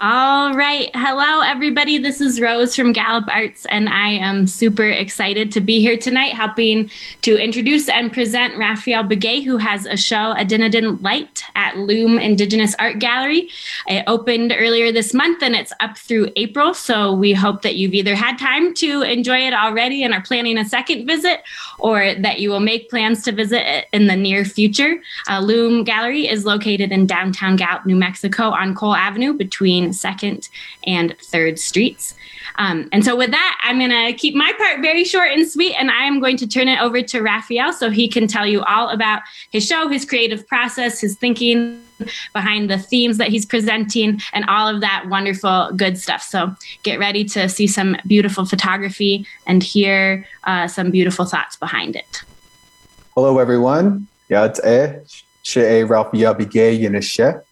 All right. Hello, everybody. This is Rose from Gallup Arts, and I am super excited to be here tonight helping to introduce and present Rapheal Begay, who has a show, Adinadin Light, at Loom Indigenous Art Gallery. It opened earlier this month and it's up through April. So we hope that you've either had time to enjoy it already and are planning a second visit, or that you will make plans to visit it in the near future. Uh, Loom Gallery is located in downtown Gallup, New Mexico on Coal Avenue between between Second and Third Streets. Um, and so, with that, I'm going to keep my part very short and sweet, and I am going to turn it over to Rapheal so he can tell you all about his show, his creative process, his thinking behind the themes that he's presenting, and all of that wonderful, good stuff. So, get ready to see some beautiful photography and hear uh, some beautiful thoughts behind it. Hello, everyone. Yad'e, She'e Rapheal Begay Yenishe.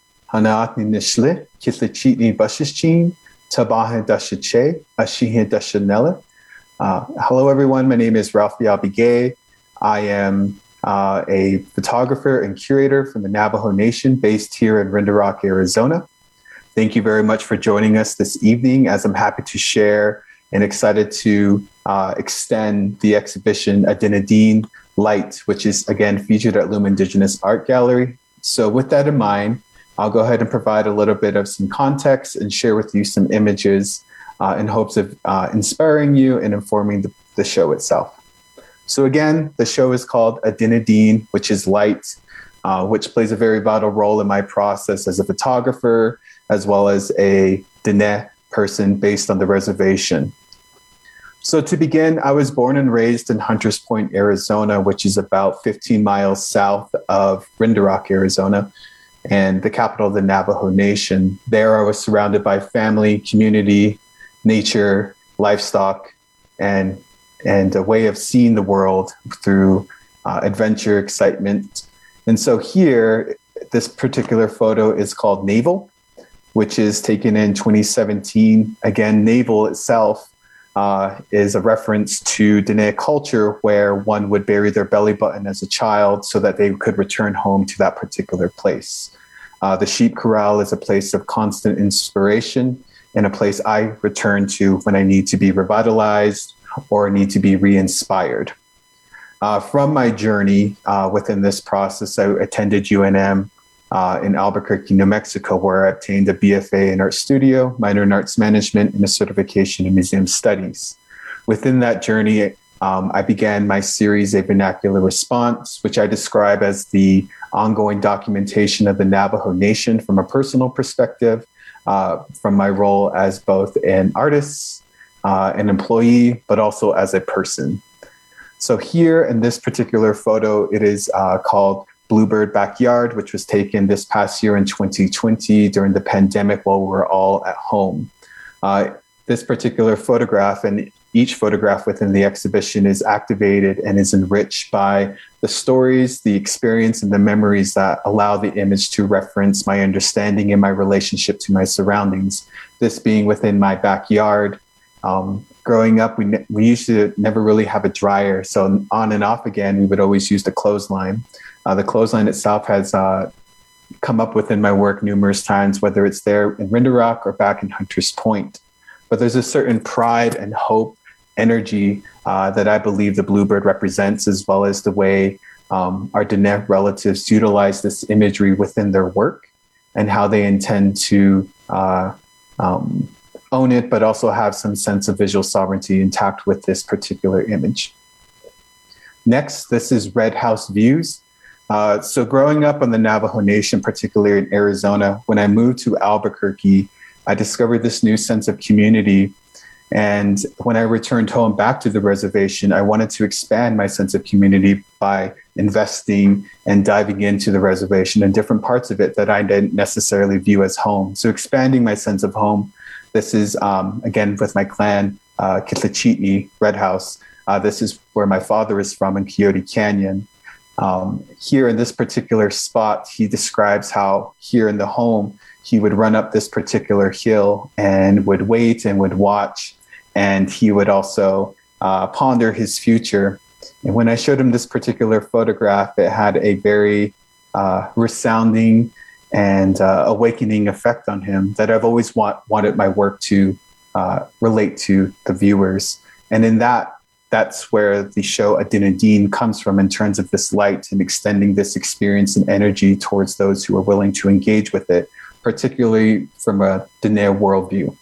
Bashishchin, Tabaha Dashache, Ashihin Dashanella. Uh, hello, everyone. My name is Rapheal Begay. I am uh, a photographer and curator from the Navajo Nation based here in Window Rock, Arizona. Thank you very much for joining us this evening as I'm happy to share and excited to uh, extend the exhibition Adinadine Light, which is again featured at Loom Indigenous Art Gallery. So, with that in mind, I'll go ahead and provide a little bit of some context and share with you some images uh, in hopes of uh, inspiring you and informing the, the, show itself. So, again, the show is called Adinadine, which is light, uh, which plays a very vital role in my process as a photographer, as well as a Diné person based on the reservation. So, to begin, I was born and raised in Hunters Point, Arizona, which is about 15 miles south of Window Rock, Arizona and the capital of the Navajo Nation. There, I was surrounded by family, community, nature, livestock, and and a way of seeing the world through uh, adventure, excitement. And so here, this particular photo is called Navel, which is taken in 2017. Again, navel itself uh, is a reference to Diné culture where one would bury their belly button as a child so that they could return home to that particular place. Uh, the sheep corral is a place of constant inspiration and a place I return to when I need to be revitalized or need to be re inspired. Uh, from my journey uh, within this process, I attended UNM uh, in Albuquerque, New Mexico, where I obtained a BFA in Art Studio, minor in Arts Management, and a certification in Museum Studies. Within that journey, um, I began my series, A Vernacular Response, which I describe as the ongoing documentation of the Navajo Nation from a personal perspective, uh, from my role as both an artist, uh, an employee, but also as a person. So, here in this particular photo, it is uh, called Bluebird Backyard, which was taken this past year in 2020 during the pandemic while we were all at home. Uh, this particular photograph and each photograph within the exhibition is activated and is enriched by the stories, the experience, and the memories that allow the image to reference my understanding and my relationship to my surroundings. This being within my backyard. Um, growing up, we, ne- we used to never really have a dryer. So, on and off again, we would always use the clothesline. Uh, the clothesline itself has uh, come up within my work numerous times, whether it's there in Window Rock or back in Hunters Point. But there's a certain pride and hope, energy uh, that I believe the bluebird represents, as well as the way um, our Diné relatives utilize this imagery within their work and how they intend to uh, um, own it, but also have some sense of visual sovereignty intact with this particular image. Next, this is Red House Views. Uh, so, growing up on the Navajo Nation, particularly in Arizona, when I moved to Albuquerque, I discovered this new sense of community. And when I returned home back to the reservation, I wanted to expand my sense of community by investing and diving into the reservation and different parts of it that I didn't necessarily view as home. So, expanding my sense of home. This is, um, again, with my clan, uh, Kitlachitni Red House. Uh, this is where my father is from in Coyote Canyon. Um, here in this particular spot, he describes how here in the home, he would run up this particular hill and would wait and would watch. And he would also uh, ponder his future. And when I showed him this particular photograph, it had a very uh, resounding and uh, awakening effect on him that I've always want, wanted my work to uh, relate to the viewers. And in that, that's where the show Adinadine comes from in terms of this light and extending this experience and energy towards those who are willing to engage with it, particularly from a Diné worldview.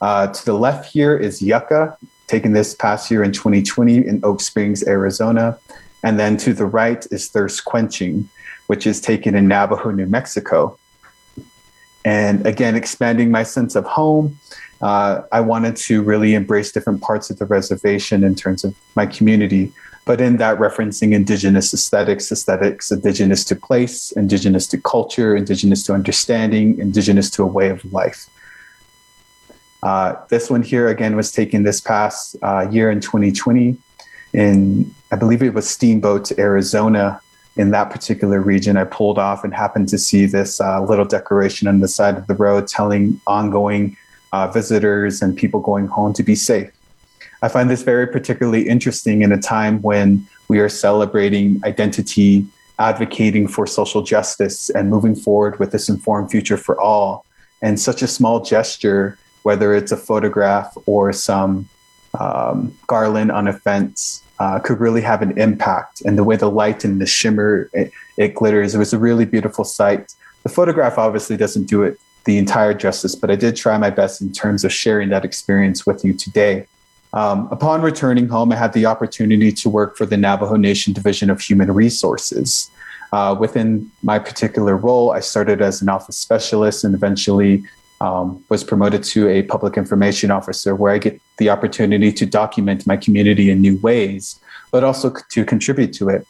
Uh, to the left here is Yucca, taken this past year in 2020 in Oak Springs, Arizona. And then to the right is Thirst Quenching, which is taken in Navajo, New Mexico. And again, expanding my sense of home, uh, I wanted to really embrace different parts of the reservation in terms of my community, but in that referencing indigenous aesthetics, aesthetics indigenous to place, indigenous to culture, indigenous to understanding, indigenous to a way of life. Uh, this one here again was taken this past uh, year in 2020 in, I believe it was Steamboat, Arizona, in that particular region, I pulled off and happened to see this uh, little decoration on the side of the road telling ongoing uh, visitors and people going home to be safe. I find this very particularly interesting in a time when we are celebrating identity, advocating for social justice, and moving forward with this informed future for all. And such a small gesture, whether it's a photograph or some um, garland on a fence, uh, could really have an impact. And the way the light and the shimmer it, it, glitters, it was a really beautiful sight. The photograph obviously doesn't do it the entire justice, but I did try my best in terms of sharing that experience with you today. Um, upon returning home, I had the opportunity to work for the Navajo Nation Division of Human Resources. Uh, within my particular role, I started as an office specialist and eventually um, was promoted to a public information officer where I get the opportunity to document my community in new ways, but also to contribute to it.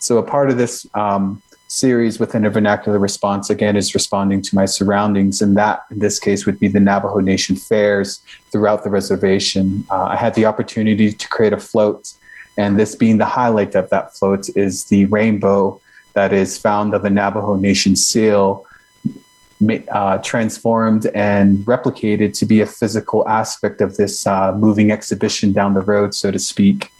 So, a part of this um, series within a vernacular response, again, is responding to my surroundings. And that, in this case, would be the Navajo Nation fairs throughout the reservation. Uh, I had the opportunity to create a float. And this being the highlight of that float is the rainbow that is found on the Navajo Nation seal uh, transformed and replicated to be a physical aspect of this uh, moving exhibition down the road, so to speak.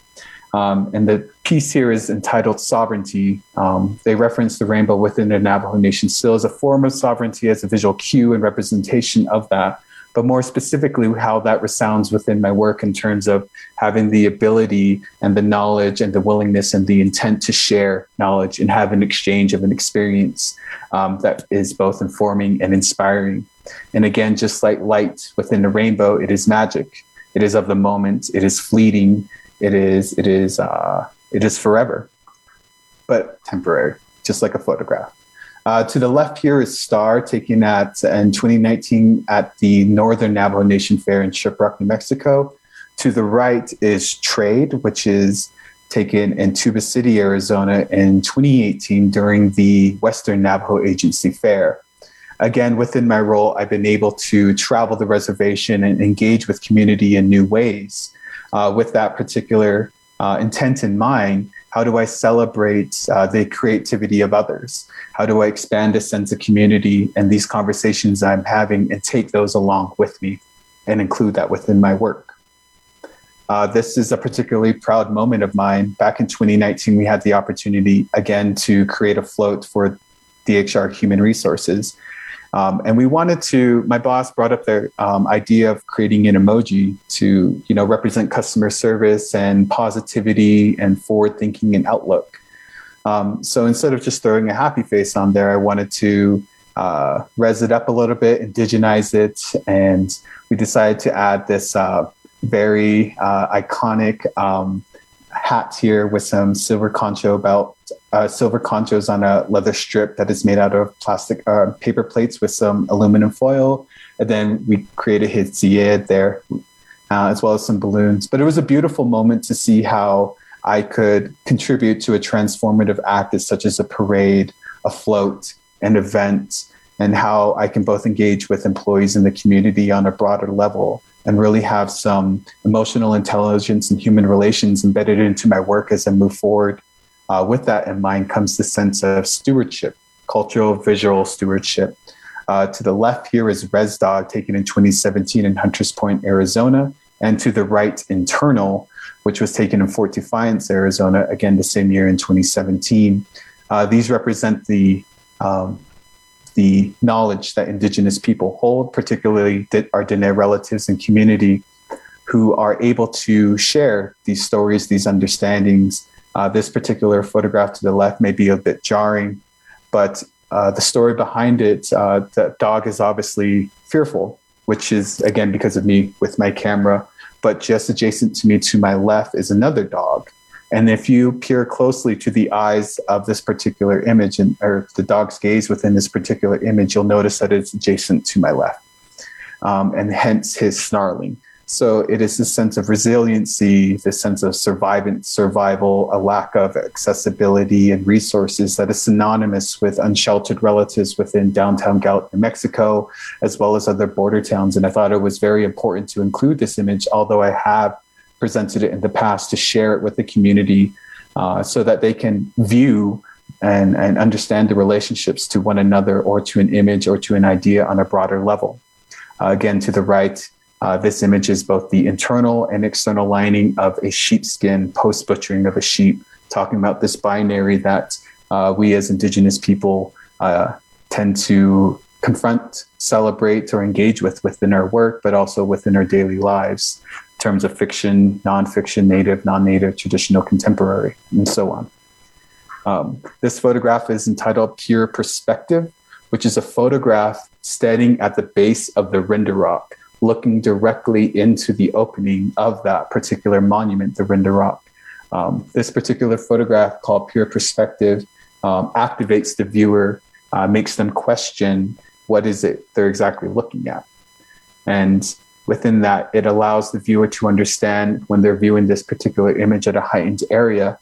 Um, and the piece here is entitled Sovereignty. Um, they reference the rainbow within the Navajo Nation still as a form of sovereignty, as a visual cue and representation of that but more specifically, how that resounds within my work in terms of having the ability and the knowledge and the willingness and the intent to share knowledge and have an exchange of an experience um, that is both informing and inspiring. And again, just like light within the rainbow, it is magic. It is of the moment. It is fleeting. It is. It is. Uh, it is forever, but temporary, just like a photograph. Uh, to the left here is Star, taken at in 2019 at the Northern Navajo Nation Fair in Shiprock, New Mexico. To the right is Trade, which is taken in Tuba City, Arizona in 2018 during the Western Navajo Agency Fair. Again, within my role, I've been able to travel the reservation and engage with community in new ways. Uh, with that particular uh, intent in mind, how do I celebrate uh, the creativity of others? How do I expand a sense of community and these conversations I'm having and take those along with me and include that within my work? Uh, this is a particularly proud moment of mine. Back in 2019, we had the opportunity again to create a float for DHR Human Resources. Um, and we wanted to, my boss brought up the um, idea of creating an emoji to, you know, represent customer service and positivity and forward thinking and outlook. Um, so instead of just throwing a happy face on there, I wanted to uh, res it up a little bit, indigenize it, and we decided to add this uh, very uh, iconic um, hat here with some silver concho belt, uh, silver conchos on a leather strip that is made out of plastic uh, paper plates with some aluminum foil. And then we created his ziyed there, uh, as well as some balloons. But it was a beautiful moment to see how I could contribute to a transformative act as such as a parade, a float, an event, and how I can both engage with employees in the community on a broader level and really have some emotional intelligence and human relations embedded into my work as I move forward. Uh, with that in mind comes the sense of stewardship, cultural visual stewardship. Uh, to the left here is Res Dog, taken in 2017 in Hunters Point, Arizona. And to the right, Internal, which was taken in Fort Defiance, Arizona, again the same year in 2017. Uh, these represent the um, the knowledge that Indigenous people hold, particularly our Dene relatives and community who are able to share these stories, these understandings. Uh, this particular photograph to the left may be a bit jarring, but uh, the story behind it, uh, the dog is obviously fearful, which is again because of me with my camera. But just adjacent to me to my left is another dog. And if you peer closely to the eyes of this particular image and or the dog's gaze within this particular image, you'll notice that it's adjacent to my left. Um, and hence his snarling. So it is this sense of resiliency, this sense of survival, a lack of accessibility and resources that is synonymous with unsheltered relatives within downtown Gallup, New Mexico, as well as other border towns. And I thought it was very important to include this image, although I have presented it in the past, to share it with the community uh, so that they can view and, and understand the relationships to one another or to an image or to an idea on a broader level. Uh, again, to the right, uh, this image is both the internal and external lining of a sheepskin post butchering of a sheep, talking about this binary that uh, we as Indigenous people uh, tend to confront, celebrate, or engage with within our work, but also within our daily lives in terms of fiction, nonfiction, native, non native, traditional, contemporary, and so on. Um, this photograph is entitled Pure Perspective, which is a photograph standing at the base of the Window Rock looking directly into the opening of that particular monument, the Window Rock. Um, this particular photograph, called Pure Perspective, um, activates the viewer, uh, makes them question what is it they're exactly looking at. And within that, it allows the viewer to understand when they're viewing this particular image at a heightened area,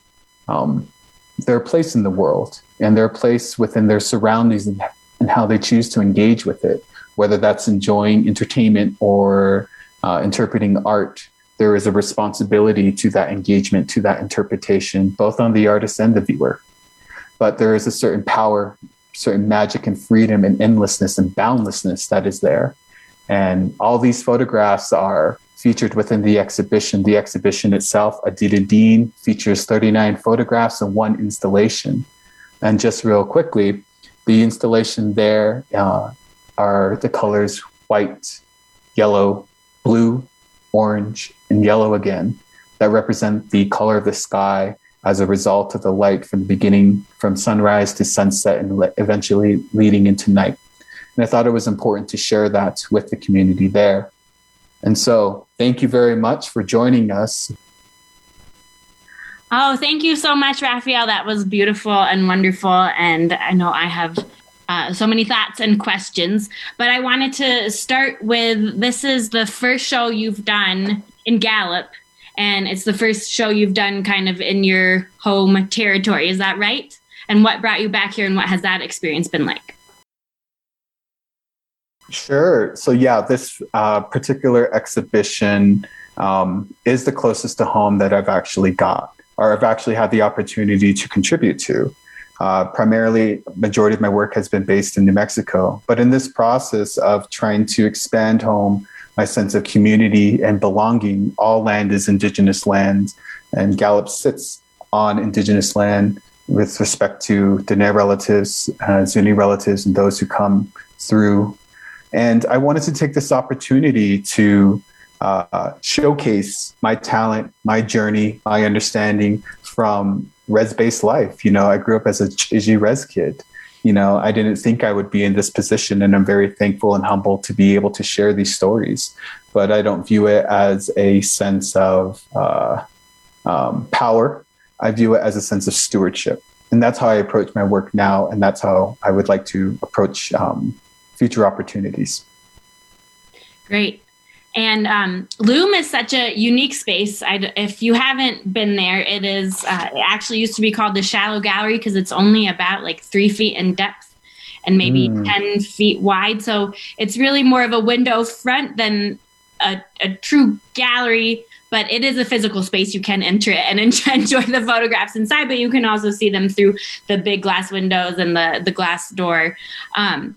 um, their place in the world and their place within their surroundings and, and how they choose to engage with it whether that's enjoying entertainment or uh, interpreting art, there is a responsibility to that engagement, to that interpretation, both on the artist and the viewer. But there is a certain power, certain magic and freedom and endlessness and boundlessness that is there. And all these photographs are featured within the exhibition. The exhibition itself, Adida Dean, features 39 photographs and one installation. And just real quickly, the installation there uh, are the colors white, yellow, blue, orange, and yellow again that represent the color of the sky as a result of the light from the beginning from sunrise to sunset and eventually leading into night. And I thought it was important to share that with the community there. And so, thank you very much for joining us. Oh, thank you so much, Rapheal. That was beautiful and wonderful. And I know I have uh, so many thoughts and questions. But I wanted to start with this is the first show you've done in Gallup, and it's the first show you've done kind of in your home territory. Is that right? And what brought you back here, and what has that experience been like? Sure. So, yeah, this uh, particular exhibition um, is the closest to home that I've actually got, or I've actually had the opportunity to contribute to. Uh, primarily, majority of my work has been based in New Mexico. But in this process of trying to expand home my sense of community and belonging, all land is indigenous land, and Gallup sits on indigenous land with respect to Dene relatives, uh, Zuni relatives, and those who come through. And I wanted to take this opportunity to uh, showcase my talent, my journey, my understanding from res based life. You know, I grew up as a Chiji res kid. You know, I didn't think I would be in this position, and I'm very thankful and humble to be able to share these stories. But I don't view it as a sense of uh, um, power. I view it as a sense of stewardship, and that's how I approach my work now, and that's how I would like to approach um, future opportunities. Great. And um, Loom is such a unique space. I'd, if you haven't been there, it is uh, it actually used to be called the Shallow Gallery because it's only about like three feet in depth and maybe mm. 10 feet wide. So it's really more of a window front than a, a true gallery, but it is a physical space. You can enter it and enjoy the photographs inside, but you can also see them through the big glass windows and the, the glass door. Um,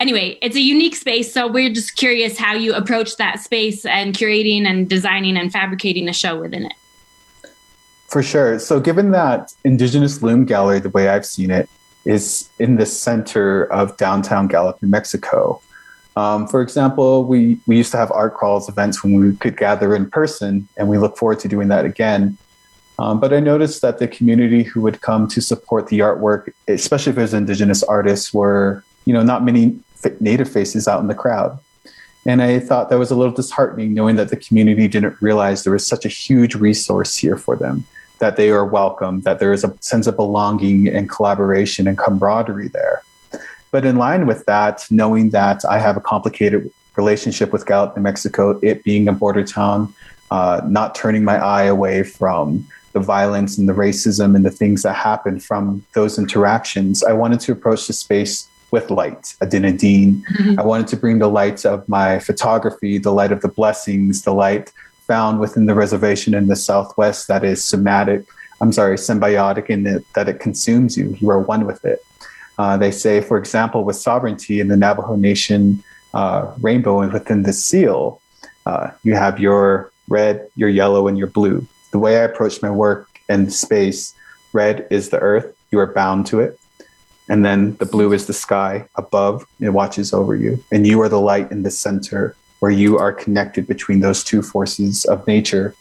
anyway, it's a unique space. So we're just curious how you approach that space and curating and designing and fabricating a show within it. For sure. So, given that Indigenous Loom Gallery, the way I've seen it, is in the center of downtown Gallup, New Mexico. Um, for example, we, we used to have art crawls events when we could gather in person, and we look forward to doing that again. Um, but I noticed that the community who would come to support the artwork, especially if it was Indigenous artists, were you know not many Native faces out in the crowd. And I thought that was a little disheartening, knowing that the community didn't realize there was such a huge resource here for them, that they are welcome, that there is a sense of belonging and collaboration and camaraderie there. But in line with that, knowing that I have a complicated relationship with Gallup, New Mexico, it being a border town, uh, not turning my eye away from the violence and the racism and the things that happen from those interactions, I wanted to approach the space with light, Adinadine. Mm-hmm. I wanted to bring the light of my photography, the light of the blessings, the light found within the reservation in the Southwest that is somatic, I'm sorry, symbiotic in it, that it consumes you. You are one with it. Uh, they say, for example, with sovereignty in the Navajo Nation uh, rainbow and within the seal, uh, you have your red, your yellow, and your blue. The way I approach my work and space, red is the earth, you are bound to it. And then the blue is the sky above, it watches over you. And you are the light in the center where you are connected between those two forces of nature.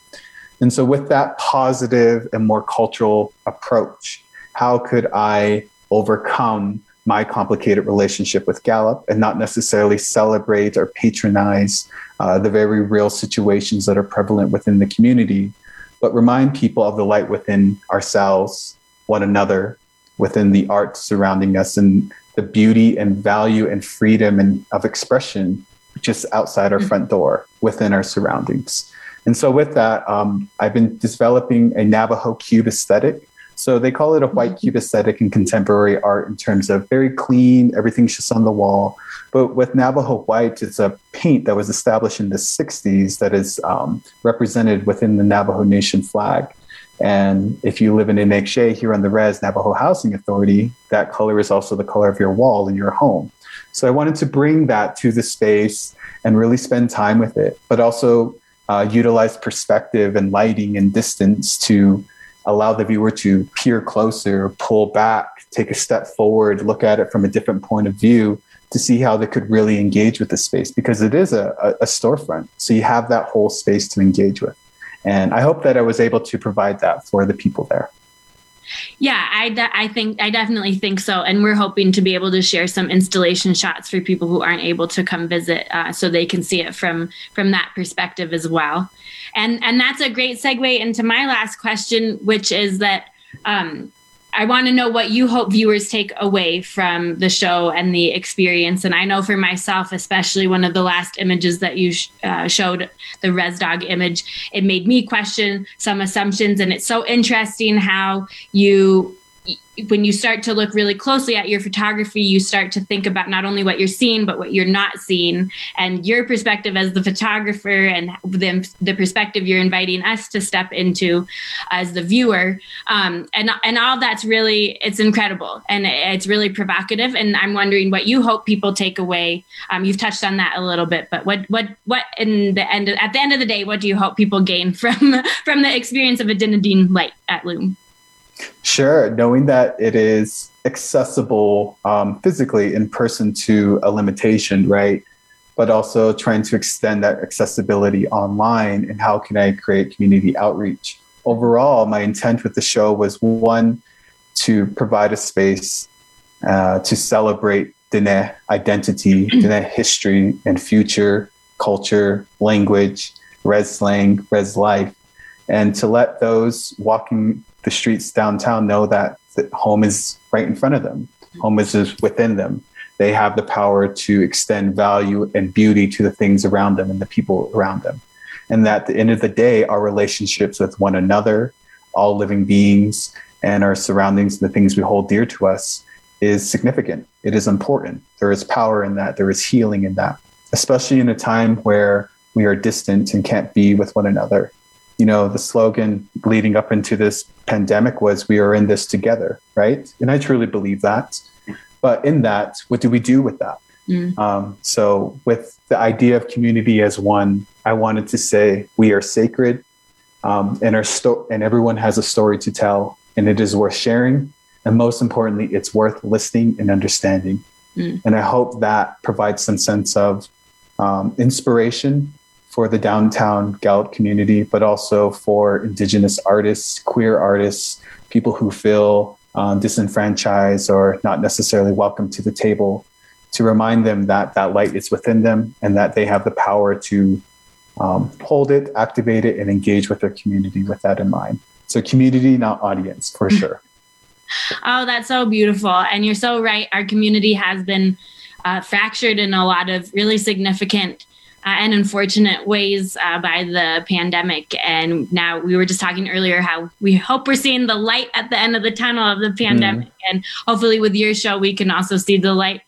And so, with that positive and more cultural approach, how could I overcome my complicated relationship with Gallup and not necessarily celebrate or patronize uh, the very real situations that are prevalent within the community, but remind people of the light within ourselves, one another, within the art surrounding us, and the beauty and value and freedom and of expression just outside our mm-hmm. front door within our surroundings. And so, with that, um, I've been developing a Navajo cube aesthetic so they call it a white cube aesthetic in contemporary art in terms of very clean, everything's just on the wall. But with Navajo white, it's a paint that was established in the 60s that is um, represented within the Navajo Nation flag. And if you live in Inekshey here on the Res Navajo Housing Authority, that color is also the color of your wall in your home. So I wanted to bring that to the space and really spend time with it, but also uh, utilize perspective and lighting and distance to allow the viewer to peer closer, pull back, take a step forward, look at it from a different point of view to see how they could really engage with the space because it is a, a storefront. So you have that whole space to engage with. And I hope that I was able to provide that for the people there. Yeah, I, de- I think I definitely think so, and we're hoping to be able to share some installation shots for people who aren't able to come visit, uh, so they can see it from from that perspective as well. And and that's a great segue into my last question, which is that um, I want to know what you hope viewers take away from the show and the experience. And I know for myself, especially one of the last images that you sh- uh, showed, the Res Dog image, it made me question some assumptions. And it's so interesting how you when you start to look really closely at your photography, you start to think about not only what you're seeing, but what you're not seeing, and your perspective as the photographer, and the, the perspective you're inviting us to step into as the viewer, um, and and all that's really it's incredible and it's really provocative. And I'm wondering what you hope people take away. Um, you've touched on that a little bit, but what what what in the end at the end of the day, what do you hope people gain from from the experience of Adinadine Light at Loom? Sure, knowing that it is accessible um, physically in person to a limitation, right? But also trying to extend that accessibility online and how can I create community outreach. Overall, my intent with the show was one, to provide a space uh, to celebrate Dene identity, Dene history and future, culture, language, res slang, res life, and to let those walking the streets downtown know that home is right in front of them. Home is within them. They have the power to extend value and beauty to the things around them and the people around them. And that at the end of the day, our relationships with one another, all living beings, and our surroundings, and the things we hold dear to us, is significant. It is important. There is power in that. There is healing in that, especially in a time where we are distant and can't be with one another you know, the slogan leading up into this pandemic was we are in this together, right? And I truly believe that. But in that, what do we do with that? Mm. Um, so, with the idea of community as one, I wanted to say we are sacred, um, and our sto- and everyone has a story to tell, and it is worth sharing. And most importantly, it's worth listening and understanding. Mm. And I hope that provides some sense of um, inspiration for the downtown Gallup community, but also for Indigenous artists, queer artists, people who feel um, disenfranchised or not necessarily welcome to the table, to remind them that that light is within them and that they have the power to um, hold it, activate it, and engage with their community with that in mind. So, community, not audience, for sure. Oh, that's so beautiful. And you're so right. Our community has been uh, fractured in a lot of really significant and unfortunate ways uh, by the pandemic. And now we were just talking earlier how we hope we're seeing the light at the end of the tunnel of the pandemic. Mm. And hopefully, with your show, we can also see the light.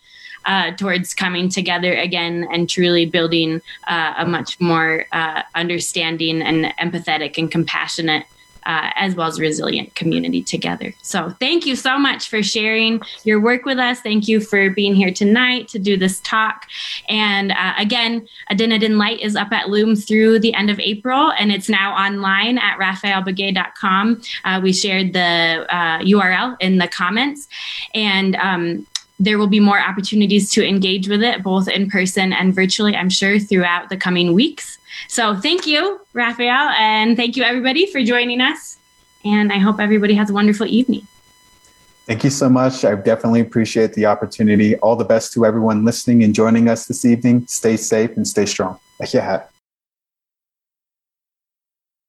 Uh, towards coming together again and truly building uh, a much more uh, understanding and empathetic and compassionate uh, as well as resilient community together. So, thank you so much for sharing your work with us. Thank you for being here tonight to do this talk. And uh, again, Adinadin Light is up at Loom through the end of April, and it's now online at raphealbegay.com. Uh, we shared the URL uh, in the comments. And um, there will be more opportunities to engage with it, both in person and virtually, I'm sure, throughout the coming weeks. So thank you, Rapheal, and thank you, everybody, for joining us. And I hope everybody has a wonderful evening. Thank you so much. I definitely appreciate the opportunity. All the best to everyone listening and joining us this evening. Stay safe and stay strong.